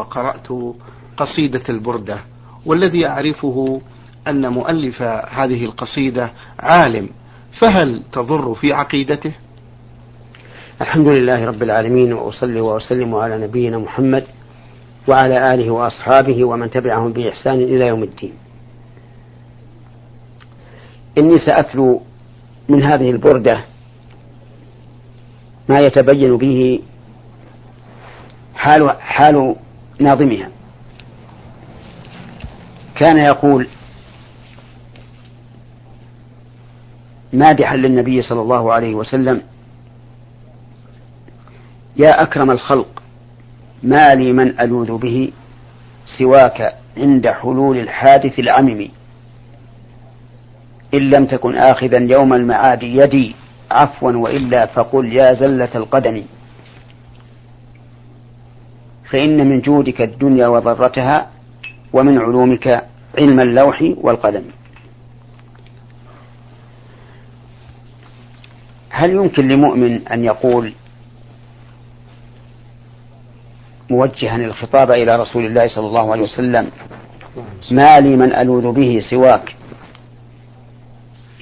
وقرأت قصيدة البردة والذي أعرفه أن مؤلف هذه القصيدة عالم فهل تضر في عقيدته؟ الحمد لله رب العالمين وأصلي وأسلم على نبينا محمد وعلى آله وأصحابه ومن تبعهم بإحسان إلى يوم الدين إني سأتلو من هذه البردة ما يتبين به حال حال ناظمها. كان يقول مادحا للنبي صلى الله عليه وسلم يا أكرم الخلق ما لي من ألوذ به سواك عند حلول الحادث العمم. إن لم تكن آخذا يوم المعاد يدي عفوا وإلا فقل يا زلة القدم. فإن من جودك الدنيا وضرتها ومن علومك علم اللوح والقلم هل يمكن لمؤمن أن يقول موجها الخطاب إلى رسول الله صلى الله عليه وسلم ما لي من ألوذ به سواك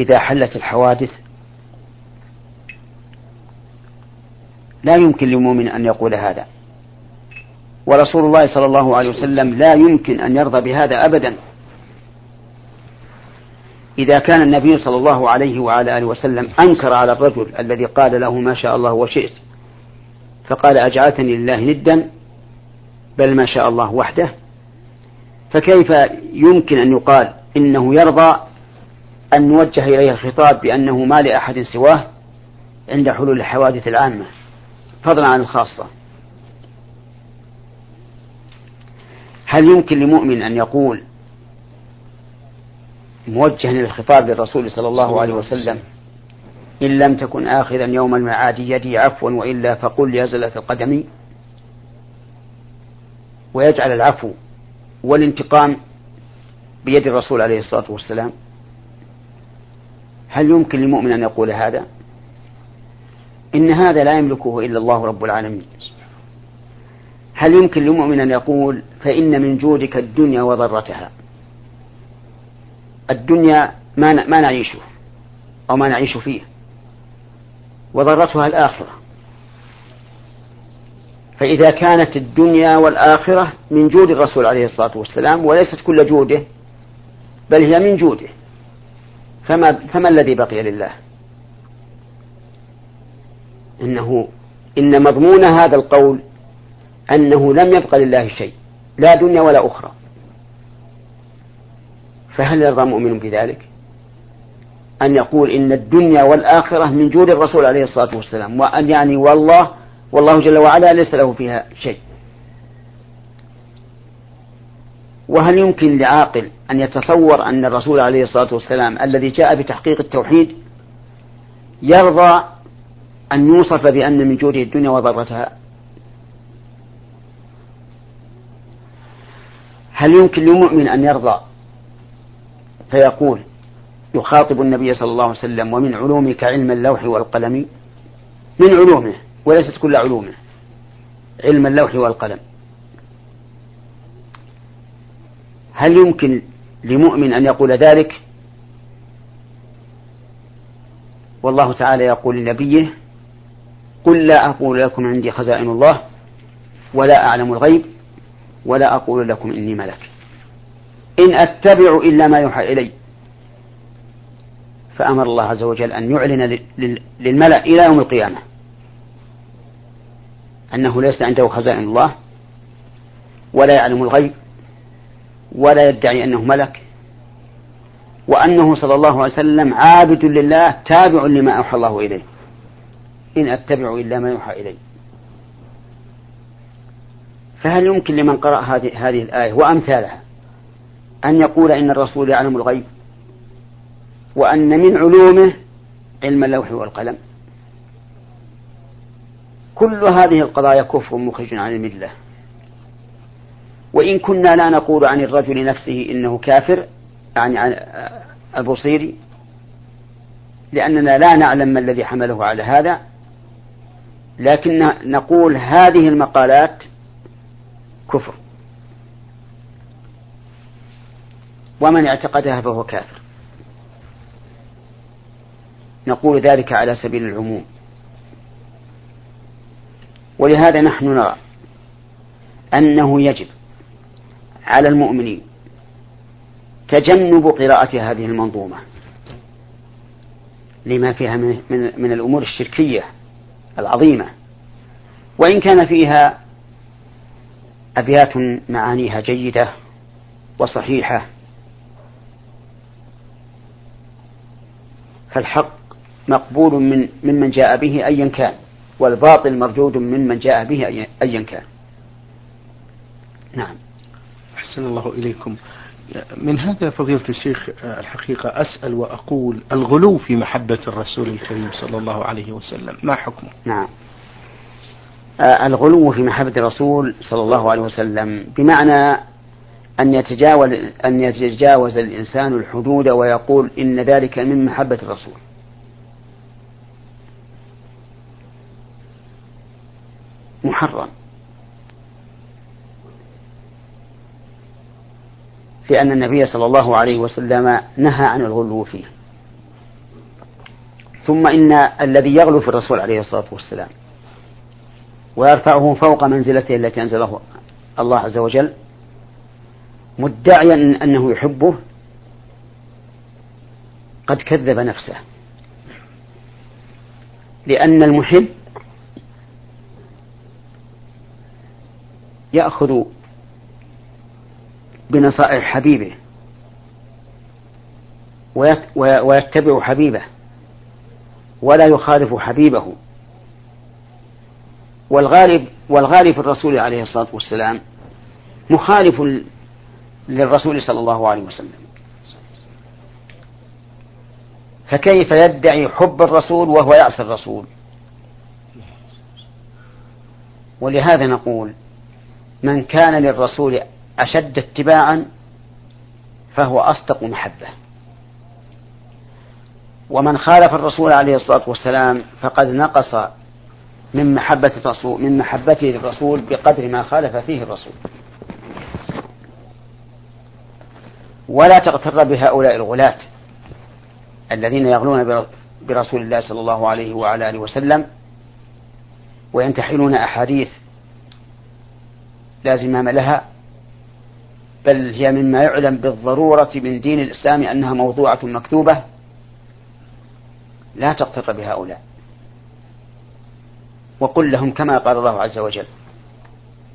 إذا حلت الحوادث لا يمكن لمؤمن أن يقول هذا. ورسول الله صلى الله عليه وسلم لا يمكن أن يرضى بهذا أبدا. إذا كان النبي صلى الله عليه وعلى آله وسلم أنكر على الرجل الذي قال له ما شاء الله وشئت فقال أجعلتني لله ندا بل ما شاء الله وحده. فكيف يمكن أن يقال إنه يرضى أن نوجه إليه الخطاب بأنه ما لأحد سواه عند حلول الحوادث العامة؟ فضلا عن الخاصة. هل يمكن لمؤمن أن يقول موجها للخطاب للرسول صلى الله عليه وسلم إن لم تكن آخذا يوم المعاد يدي عفوا وإلا فقل يا زلة القدم ويجعل العفو والانتقام بيد الرسول عليه الصلاة والسلام. هل يمكن للمؤمن أن يقول هذا؟ إن هذا لا يملكه إلا الله رب العالمين. هل يمكن للمؤمن أن يقول فإن من جودك الدنيا وضرتها؟ الدنيا ما ما نعيشه أو ما نعيش فيه. وضرتها الآخرة. فإذا كانت الدنيا والآخرة من جود الرسول عليه الصلاة والسلام وليست كل جوده بل هي من جوده. فما, فما الذي بقي لله؟ إنه إن مضمون هذا القول أنه لم يبق لله شيء لا دنيا ولا أخرى. فهل يرضى مؤمن بذلك؟ أن يقول إن الدنيا والآخرة من جود الرسول عليه الصلاة والسلام وأن يعني والله والله جل وعلا ليس له فيها شيء. وهل يمكن لعاقل أن يتصور أن الرسول عليه الصلاة والسلام الذي جاء بتحقيق التوحيد يرضى أن يوصف بأن من جوده الدنيا وضرتها؟ هل يمكن لمؤمن أن يرضى؟ فيقول يخاطب النبي صلى الله عليه وسلم ومن علومك علم اللوح والقلم. من علومه؟ وليست كل علومه. علم اللوح والقلم. هل يمكن لمؤمن أن يقول ذلك؟ والله تعالى يقول لنبيه قل لا أقول لكم عندي خزائن الله ولا أعلم الغيب. ولا أقول لكم إني ملك. إن أتبع إلا ما يوحى إلي. فأمر الله عز وجل أن يعلن للملأ إلى يوم القيامة. أنه ليس عنده خزائن الله ولا يعلم الغيب ولا يدعي أنه ملك وأنه صلى الله عليه وسلم عابد لله تابع لما أوحى الله إليه. إن أتبع إلا ما يوحى إلي. فهل يمكن لمن قرأ هذه هذه الآية وأمثالها أن يقول إن الرسول يعلم الغيب وأن من علومه علم اللوح والقلم؟ كل هذه القضايا كفر مخرج عن الملة. وإن كنا لا نقول عن الرجل نفسه إنه كافر يعني عن البصيري لأننا لا نعلم ما الذي حمله على هذا لكن نقول هذه المقالات كفر. ومن اعتقدها فهو كافر. نقول ذلك على سبيل العموم. ولهذا نحن نرى أنه يجب على المؤمنين تجنب قراءة هذه المنظومة لما فيها من, من, من الأمور الشركية العظيمة. وإن كان فيها أبيات معانيها جيدة وصحيحة. فالحق مقبول من ممن جاء به أيا كان والباطل مردود ممن جاء به أيا كان. نعم. أحسن الله إليكم. من هذا فضيلة الشيخ الحقيقة أسأل وأقول الغلو في محبة الرسول الكريم صلى الله عليه وسلم ما حكمه؟ نعم. الغلو في محبة الرسول صلى الله عليه وسلم بمعنى أن يتجاوز أن يتجاوز الإنسان الحدود ويقول إن ذلك من محبة الرسول. محرم. لأن النبي صلى الله عليه وسلم نهى عن الغلو فيه. ثم إن الذي يغلو في الرسول عليه الصلاة والسلام. ويرفعه فوق منزلته التي أنزله الله عز وجل مدعيا أنه يحبه قد كذب نفسه. لأن المحب يأخذ بنصائح حبيبه ويتبع حبيبه ولا يخالف حبيبه. والغالب والغالب في الرسول عليه الصلاة والسلام مخالف للرسول صلى الله عليه وسلم. فكيف يدعي حب الرسول وهو يعصي الرسول؟ ولهذا نقول من كان للرسول أشد اتباعا فهو أصدق محبة. ومن خالف الرسول عليه الصلاة والسلام فقد نقص من محبة الرسول من محبته للرسول بقدر ما خالف فيه الرسول. ولا تغتر بهؤلاء الغلاة الذين يغلون برسول الله صلى الله عليه وعلى آله وسلم وينتحلون أحاديث لا زمام لها بل هي مما يعلم بالضرورة من دين الإسلام أنها موضوعة مكتوبة. لا تغتر بهؤلاء. وقل لهم كما قال الله عز وجل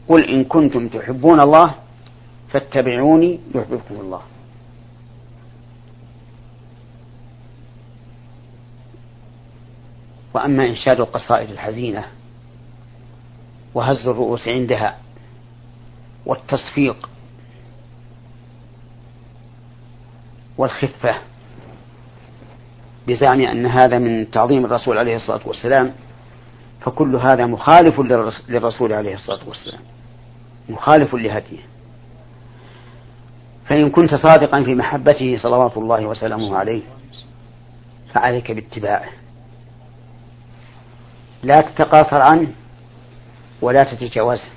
قل إن كنتم تحبون الله فاتبعوني يحببكم الله. وأما إنشاد القصائد الحزينة وهز الرؤوس عندها والتصفيق والخفة بزعم أن هذا من تعظيم الرسول عليه الصلاة والسلام فكل هذا مخالف للرسول عليه الصلاة والسلام. مخالف لهديه. فإن كنت صادقا في محبته صلوات الله وسلامه عليه فعليك باتباعه. لا تتقاصر عنه ولا تتجاوزه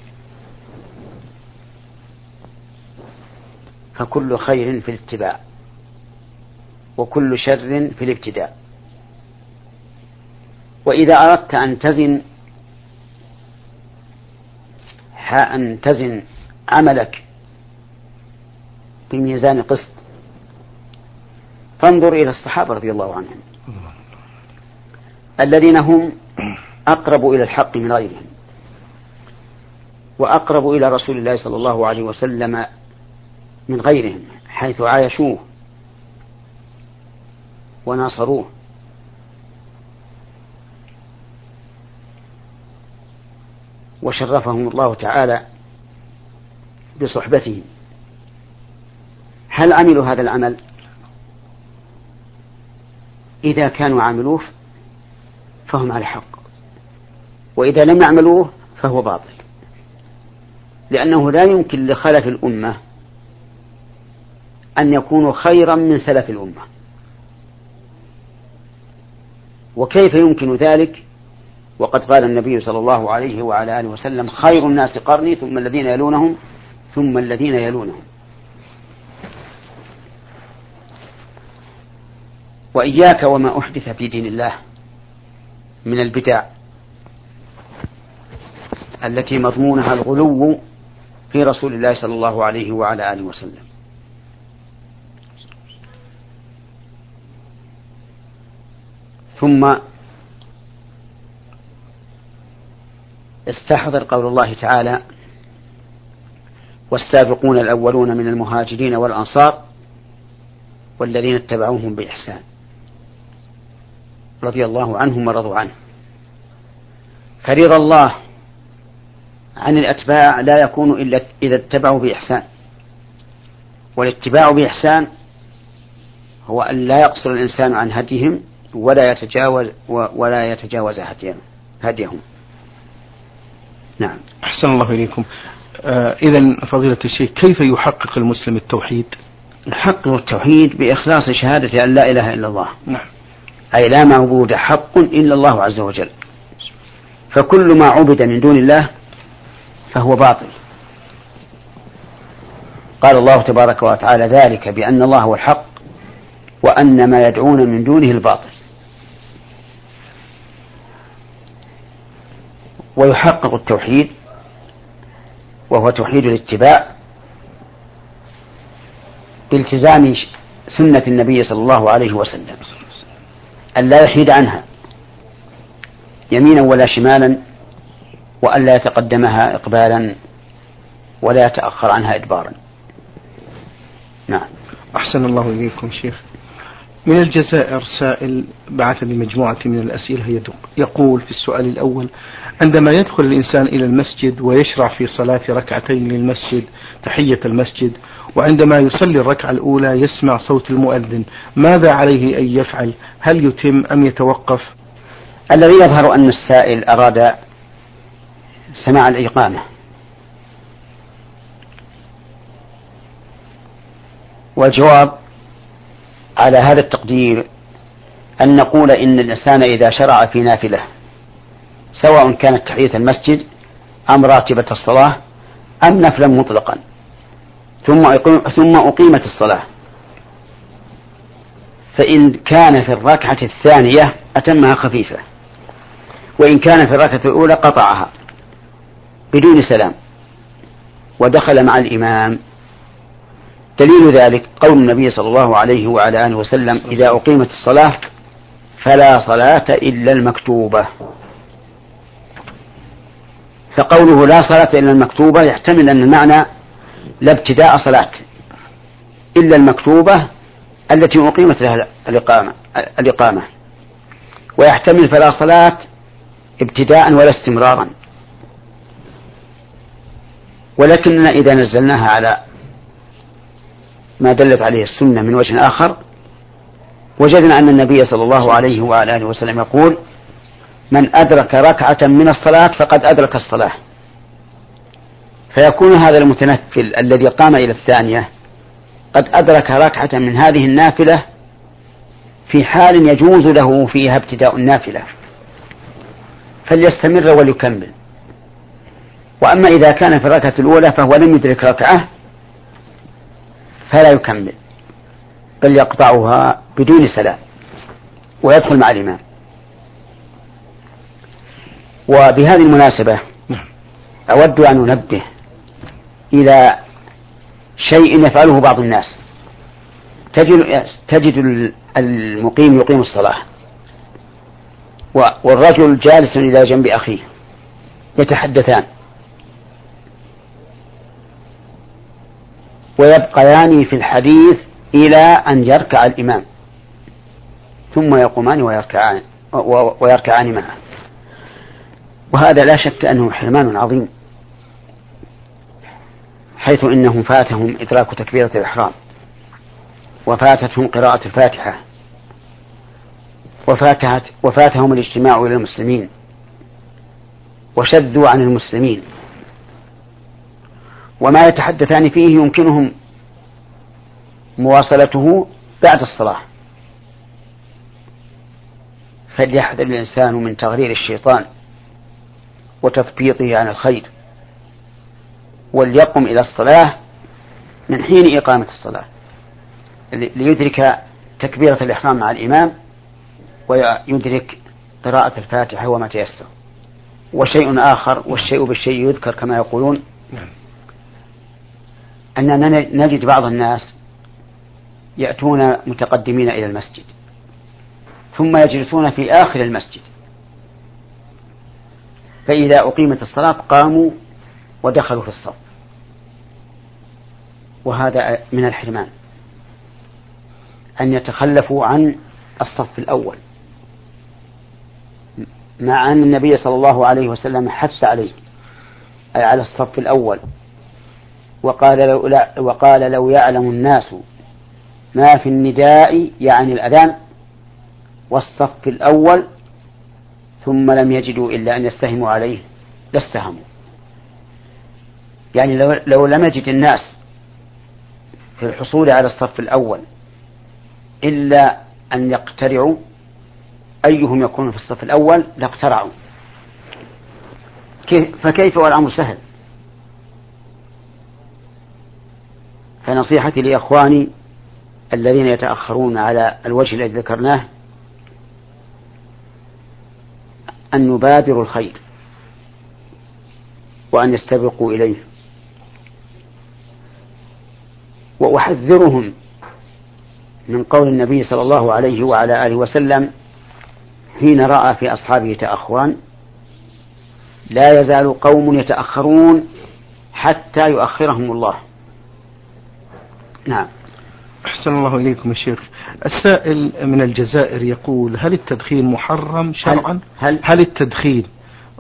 فكل خير في الاتباع وكل شر في الابتداء. وإذا أردت أن تزن أن تزن عملك بميزان قسط فانظر إلى الصحابة رضي الله عنهم. الذين هم أقرب إلى الحق من غيرهم وأقرب إلى رسول الله صلى الله عليه وسلم من غيرهم حيث عايشوه وناصروه. وشرفهم الله تعالى بصحبته. هل عملوا هذا العمل؟ إذا كانوا عملوه فهم على حق. وإذا لم يعملوه فهو باطل. لأنه لا يمكن لخلف الأمة أن يكونوا خيرا من سلف الأمة. وكيف يمكن ذلك؟ وقد قال النبي صلى الله عليه وعلى آله وسلم خير الناس قرني ثم الذين يلونهم ثم الذين يلونهم. وإياك وما أحدث في دين الله من البدع التي مضمونها الغلو في رسول الله صلى الله عليه وعلى آله وسلم. ثم استحضر قول الله تعالى والسابقون الأولون من المهاجرين والأنصار والذين اتبعوهم بإحسان رضي الله عنهم ورضوا عنه. فرضا الله عن الأتباع لا يكون إلا إذا اتبعوا بإحسان. والاتباع بإحسان هو أن لا يقصر الإنسان عن هديهم ولا يتجاوز ولا يتجاوز هديهم هديهم. نعم. أحسن الله إليكم. آه إذا فضيلة الشيخ كيف يحقق المسلم التوحيد؟ يحقق التوحيد بإخلاص شهادة أن لا إله إلا الله. نعم. أي لا معبود حق إلا الله عز وجل. فكل ما عبد من دون الله فهو باطل. قال الله تبارك وتعالى ذلك بأن الله هو الحق وأن ما يدعون من دونه الباطل. ويحقق التوحيد وهو توحيد الاتباع بالتزام سنة النبي صلى الله عليه وسلم. أن لا يحيد عنها يمينا ولا شمالا وأن لا يتقدمها إقبالا ولا يتأخر عنها إدبارا. نعم. أحسن الله إليكم شيخ. من الجزائر سائل بعث بمجموعة من الأسئلة يقول في السؤال الأول عندما يدخل الإنسان إلى المسجد ويشرع في صلاة ركعتين للمسجد تحية المسجد وعندما يصلي الركعة الأولى يسمع صوت المؤذن ماذا عليه أن يفعل؟ هل يتم أم يتوقف؟ الذي يظهر أن السائل أراد سماع الإقامة. والجواب على هذا التقدير أن نقول إن الإنسان إذا شرع في نافلة سواء كانت تحية المسجد أم راتبة الصلاة أم نفلا مطلقا ثم ثم أقيمت الصلاة. فإن كان في الركعة الثانية أتمها خفيفة وإن كان في الركعة الأولى قطعها بدون سلام ودخل مع الإمام دليل ذلك قول النبي صلى الله عليه وعلى آله وسلم إذا أقيمت الصلاة فلا صلاة إلا المكتوبة. فقوله لا صلاة إلا المكتوبة يحتمل أن المعنى لا ابتداء صلاة إلا المكتوبة التي أقيمت لها الإقامة الإقامة. ويحتمل فلا صلاة ابتداء ولا استمرارا. ولكننا إذا نزلناها على ما دلت عليه السنة من وجه آخر وجدنا أن النبي صلى الله عليه وعلى آله وسلم يقول من أدرك ركعة من الصلاة فقد أدرك الصلاة. فيكون هذا المتنفل الذي قام إلى الثانية قد أدرك ركعة من هذه النافلة في حال يجوز له فيها ابتداء النافلة. فليستمر وليكمل. وأما إذا كان في الركعة الأولى فهو لم يدرك ركعة فلا يكمل بل يقطعها بدون سلام ويدخل مع الإمام. وبهذه المناسبة أود أن أنبه إلى شيء يفعله بعض الناس. تجد تجد المقيم يقيم الصلاة والرجل جالس إلى جنب أخيه يتحدثان. ويبقيان في الحديث إلى أن يركع الإمام. ثم يقومان ويركعان ويركعان معه. وهذا لا شك أنه حرمان عظيم حيث إنهم فاتهم إدراك تكبيرة الإحرام وفاتتهم قراءة الفاتحة وفاتت وفاتهم الاجتماع إلى المسلمين وشذوا عن المسلمين. وما يتحدثان فيه يمكنهم مواصلته بعد الصلاة. فليحذر الإنسان من تغرير الشيطان وتثبيطه عن الخير وليقم إلى الصلاة من حين إقامة الصلاة ليدرك تكبيرة الإحرام مع الإمام ويدرك قراءة الفاتحة وما تيسر. وشيء آخر والشيء بالشيء يذكر كما يقولون. نعم. أننا نجد بعض الناس يأتون متقدمين إلى المسجد ثم يجلسون في آخر المسجد. فإذا أقيمت الصلاة قاموا ودخلوا في الصف. وهذا من الحرمان. أن يتخلفوا عن الصف الأول. مع أن النبي صلى الله عليه وسلم حث عليه أي على الصف الأول. وقال لو, لا وقال لو يعلم الناس ما في النداء يعني الأذان والصف الأول ثم لم يجدوا إلا أن يستهموا عليه لاستهموا. يعني لو, لو لم يجد الناس في الحصول على الصف الأول إلا أن يقترعوا أيهم يكون في الصف الأول؟ لاقترعوا. فكيف والأمر سهل؟ فنصيحتي لإخواني الذين يتأخرون على الوجه الذي ذكرناه أن يبادروا الخير وأن يستبقوا إليه. وأحذرهم من قول النبي صلى الله عليه وعلى آله وسلم حين رأى في أصحابه تأخرا لا يزال قوم يتأخرون حتى يؤخرهم الله. نعم. أحسن الله إليكم يا شيخ. السائل من الجزائر يقول هل التدخين محرم شرعا؟ هل, هل, هل التدخين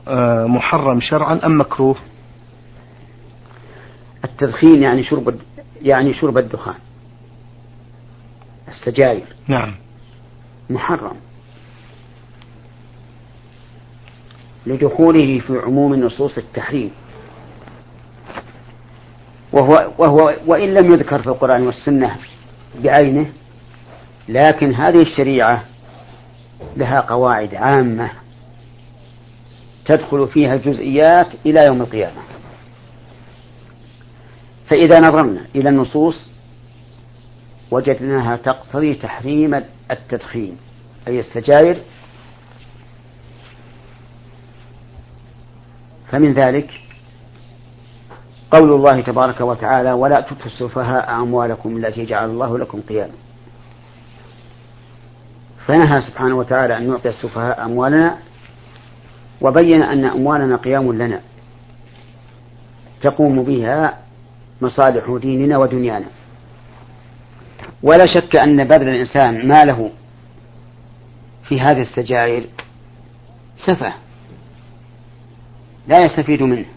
آه، محرم شرعا أم مكروه؟ التدخين يعني شرب يعني شرب الدخان. السجاير. نعم. محرم. لدخوله في عموم نصوص التحريم. وهو, وهو وإن لم يذكر في القرآن والسنة بعينه لكن هذه الشريعة لها قواعد عامة تدخل فيها الجزئيات إلى يوم القيامة. فإذا نظرنا إلى النصوص وجدناها تقتضي تحريم التدخين أي السجاير. فمن ذلك قول الله تبارك وتعالى ولا تؤتوا السفهاء أموالكم التي جعل الله لكم قياما. فنهى سبحانه وتعالى أن نعطي السفهاء أموالنا وبين أن أموالنا قيام لنا. تقوم بها مصالح ديننا ودنيانا. ولا شك أن بذل الإنسان ماله في هذه السجائر سفه. لا يستفيد منه.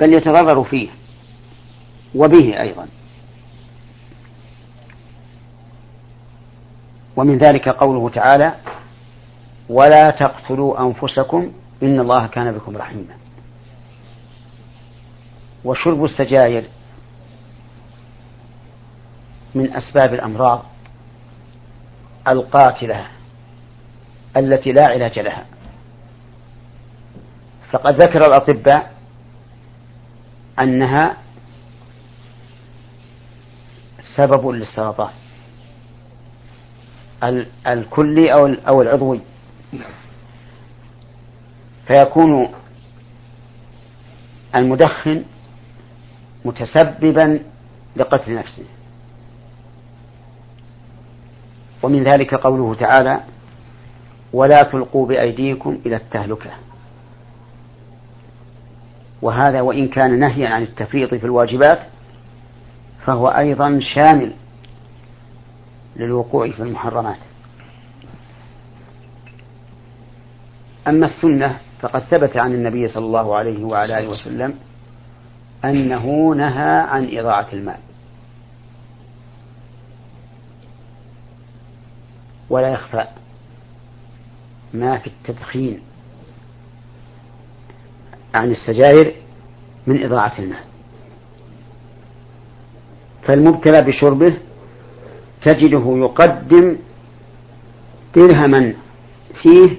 بل يتضرر فيه وبه أيضا. ومن ذلك قوله تعالى ولا تقتلوا أنفسكم إن الله كان بكم رحيما. وشرب السجاير من أسباب الأمراض القاتلة التي لا علاج لها. فقد ذكر الأطباء أنها سبب للسرطان. الكلي أو العضوي. فيكون المدخن متسببا لقتل نفسه. ومن ذلك قوله تعالى ولا تلقوا بأيديكم إلى التهلكة. وهذا وإن كان نهيا عن التفريط في الواجبات فهو أيضا شامل للوقوع في المحرمات. أما السنة فقد ثبت عن النبي صلى الله عليه وعلى آله وسلم أنه نهى عن إضاعة المال. ولا يخفى ما في التدخين عن السجائر من إضاعة المال. فالمبتلى بشربه تجده يقدم درهما فيه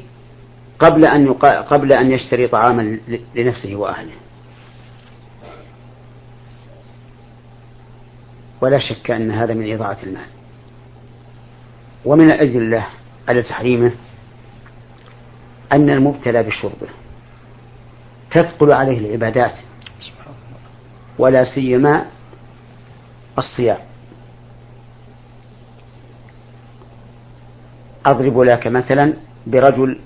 قبل أن يقا... قبل أن يشتري طعاما لنفسه وأهله. ولا شك أن هذا من إضاعة المال. ومن الأدلة على تحريمه أن المبتلى بشربه تثقل عليه العبادات ولا سيما الصيام. أضرب لك مثلا برجل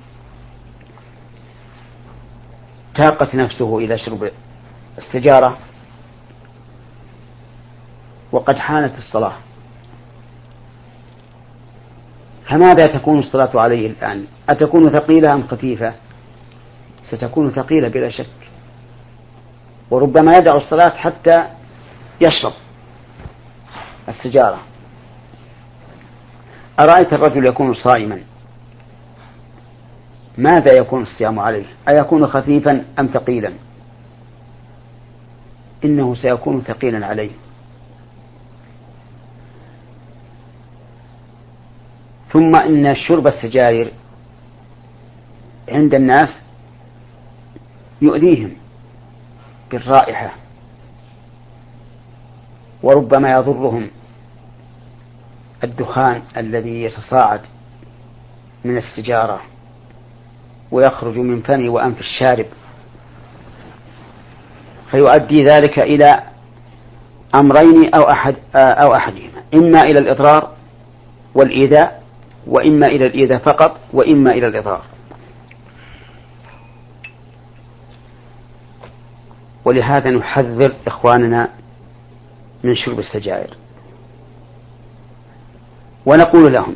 تاقت نفسه إلى شرب السجارة وقد حانت الصلاة. فماذا تكون الصلاة عليه الآن؟ أتكون ثقيلة أم خفيفة؟ ستكون ثقيلة بلا شك. وربما يدع الصلاة حتى يشرب السجارة. أرأيت الرجل يكون صائما؟ ماذا يكون الصيام عليه؟ أيكون خفيفا أم ثقيلا؟ إنه سيكون ثقيلا عليه. ثم إن شرب السجائر عند الناس يؤذيهم بالرائحة وربما يضرهم الدخان الذي يتصاعد من السجارة ويخرج من فم وأنف الشارب. فيؤدي ذلك إلى أمرين أو أحد أو أحدهما إما إلى الإضرار والإيذاء وإما إلى الإيذاء فقط وإما إلى الإضرار. ولهذا نحذر إخواننا من شرب السجائر ونقول لهم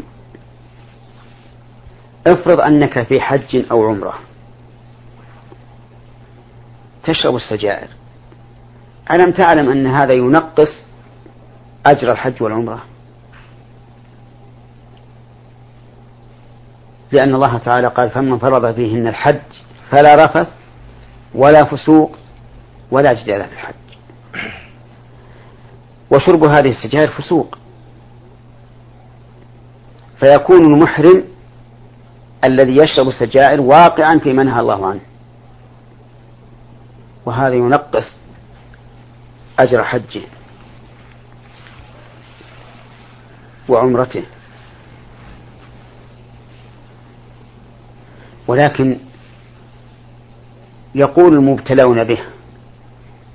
افرض أنك في حج أو عمرة تشرب السجائر ألم تعلم أن هذا ينقص أجر الحج والعمرة؟ لأن الله تعالى قال فمن فرض فيهن الحج فلا رفث ولا فسوق ولا جدال في الحج. وشرب هذه السجائر فسوق. فيكون المحرم الذي يشرب السجائر واقعا في منهى الله عنه. وهذا ينقص أجر حجه وعمرته. ولكن يقول المبتلون به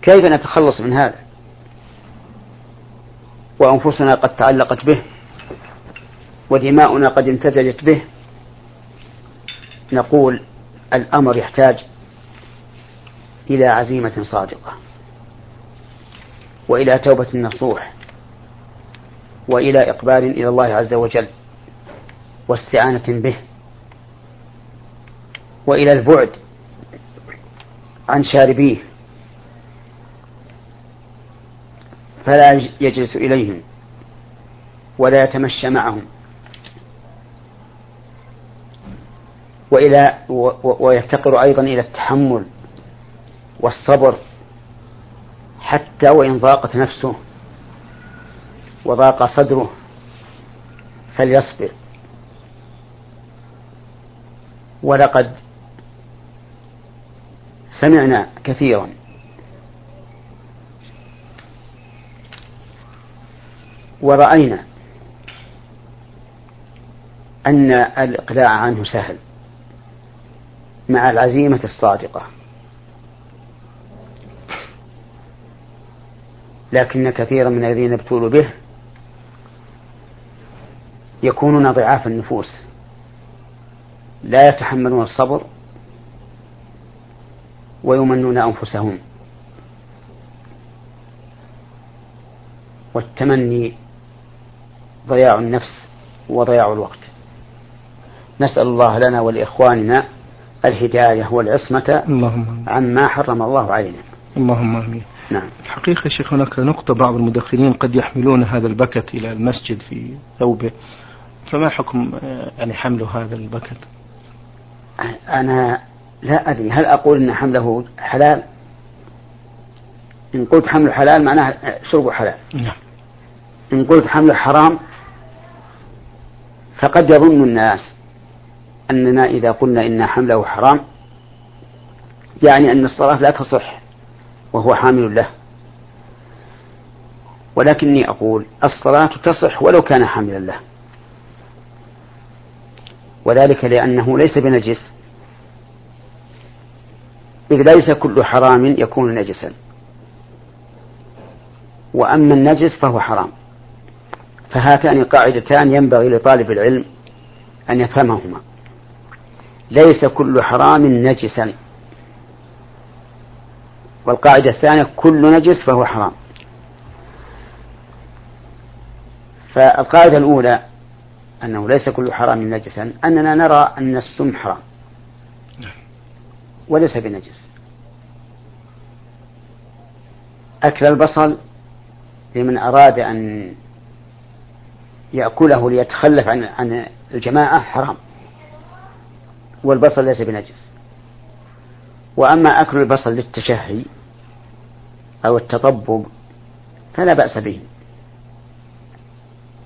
كيف نتخلص من هذا؟ وأنفسنا قد تعلقت به ودماؤنا قد امتزجت به. نقول الأمر يحتاج إلى عزيمة صادقة وإلى توبة نصوح وإلى إقبال إلى الله عز وجل واستعانة به وإلى البعد عن شاربيه. فلا يجلس إليهم ولا يتمشى معهم. وإلى ويفتقر أيضا إلى التحمل والصبر حتى وإن ضاقت نفسه وضاق صدره فليصبر. ولقد سمعنا كثيرا ورأينا أن الإقلاع عنه سهل مع العزيمة الصادقة. لكن كثيرا من الذين ابتلوا به يكونون ضعاف النفوس لا يتحملون الصبر ويمنون أنفسهم. والتمني ضياع النفس وضياع الوقت نسأل الله لنا ولإخواننا الهداية والعصمة اللهم عما حرم الله علينا اللهم آمين. نعم. الحقيقة شيخ هناك نقطة بعض المدخنين قد يحملون هذا البكت إلى المسجد في ثوبه فما حكم آه، يعني حمل هذا البكت؟ أنا لا أدري هل أقول أن حمله حلال إن قلت حمله حلال معناه شربه حلال نعم. إن قلت حمله حرام فقد يظن الناس أننا إذا قلنا إن حمله حرام يعني أن الصلاة لا تصح وهو حامل له. ولكني أقول الصلاة تصح ولو كان حاملا له. وذلك لأنه ليس بنجس. إذ ليس كل حرام يكون نجسا. وأما النجس فهو حرام. فهاتان قاعدتان ينبغي لطالب العلم أن يفهمهما. ليس كل حرام نجسا. والقاعدة الثانية كل نجس فهو حرام. فالقاعدة الأولى أنه ليس كل حرام نجسا أننا نرى أن السم حرام. وليس بنجس. أكل البصل لمن أراد أن يأكله ليتخلف عن عن الجماعة حرام. والبصل ليس بنجس. وأما أكل البصل للتشهي أو التطبب فلا بأس به.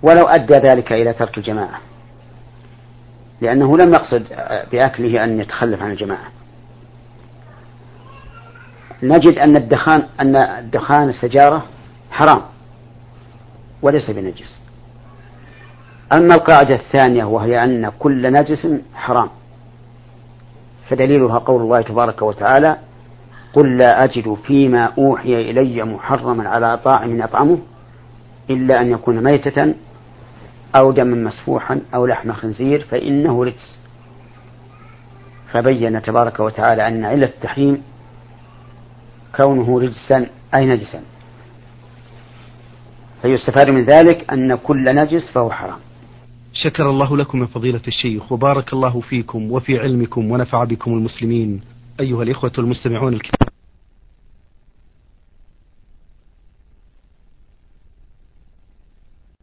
ولو أدى ذلك إلى ترك الجماعة. لأنه لم يقصد بأكله أن يتخلف عن الجماعة. نجد أن الدخان أن الدخان السجارة حرام. وليس بنجس. أما القاعدة الثانية وهي أن كل نجس حرام. فدليلها قول الله تبارك وتعالى قل لا أجد فيما أوحي إلي محرما على طاعم يطعمه إلا أن يكون ميتة أو دما مسفوحا أو لحم خنزير فإنه رجس. فبين تبارك وتعالى أن علة التحريم كونه رجسا أي نجسا. فيستفاد من ذلك أن كل نجس فهو حرام. شكر الله لكم يا فضيلة الشيخ وبارك الله فيكم وفي علمكم ونفع بكم المسلمين. أيها الإخوة المستمعون الكرام.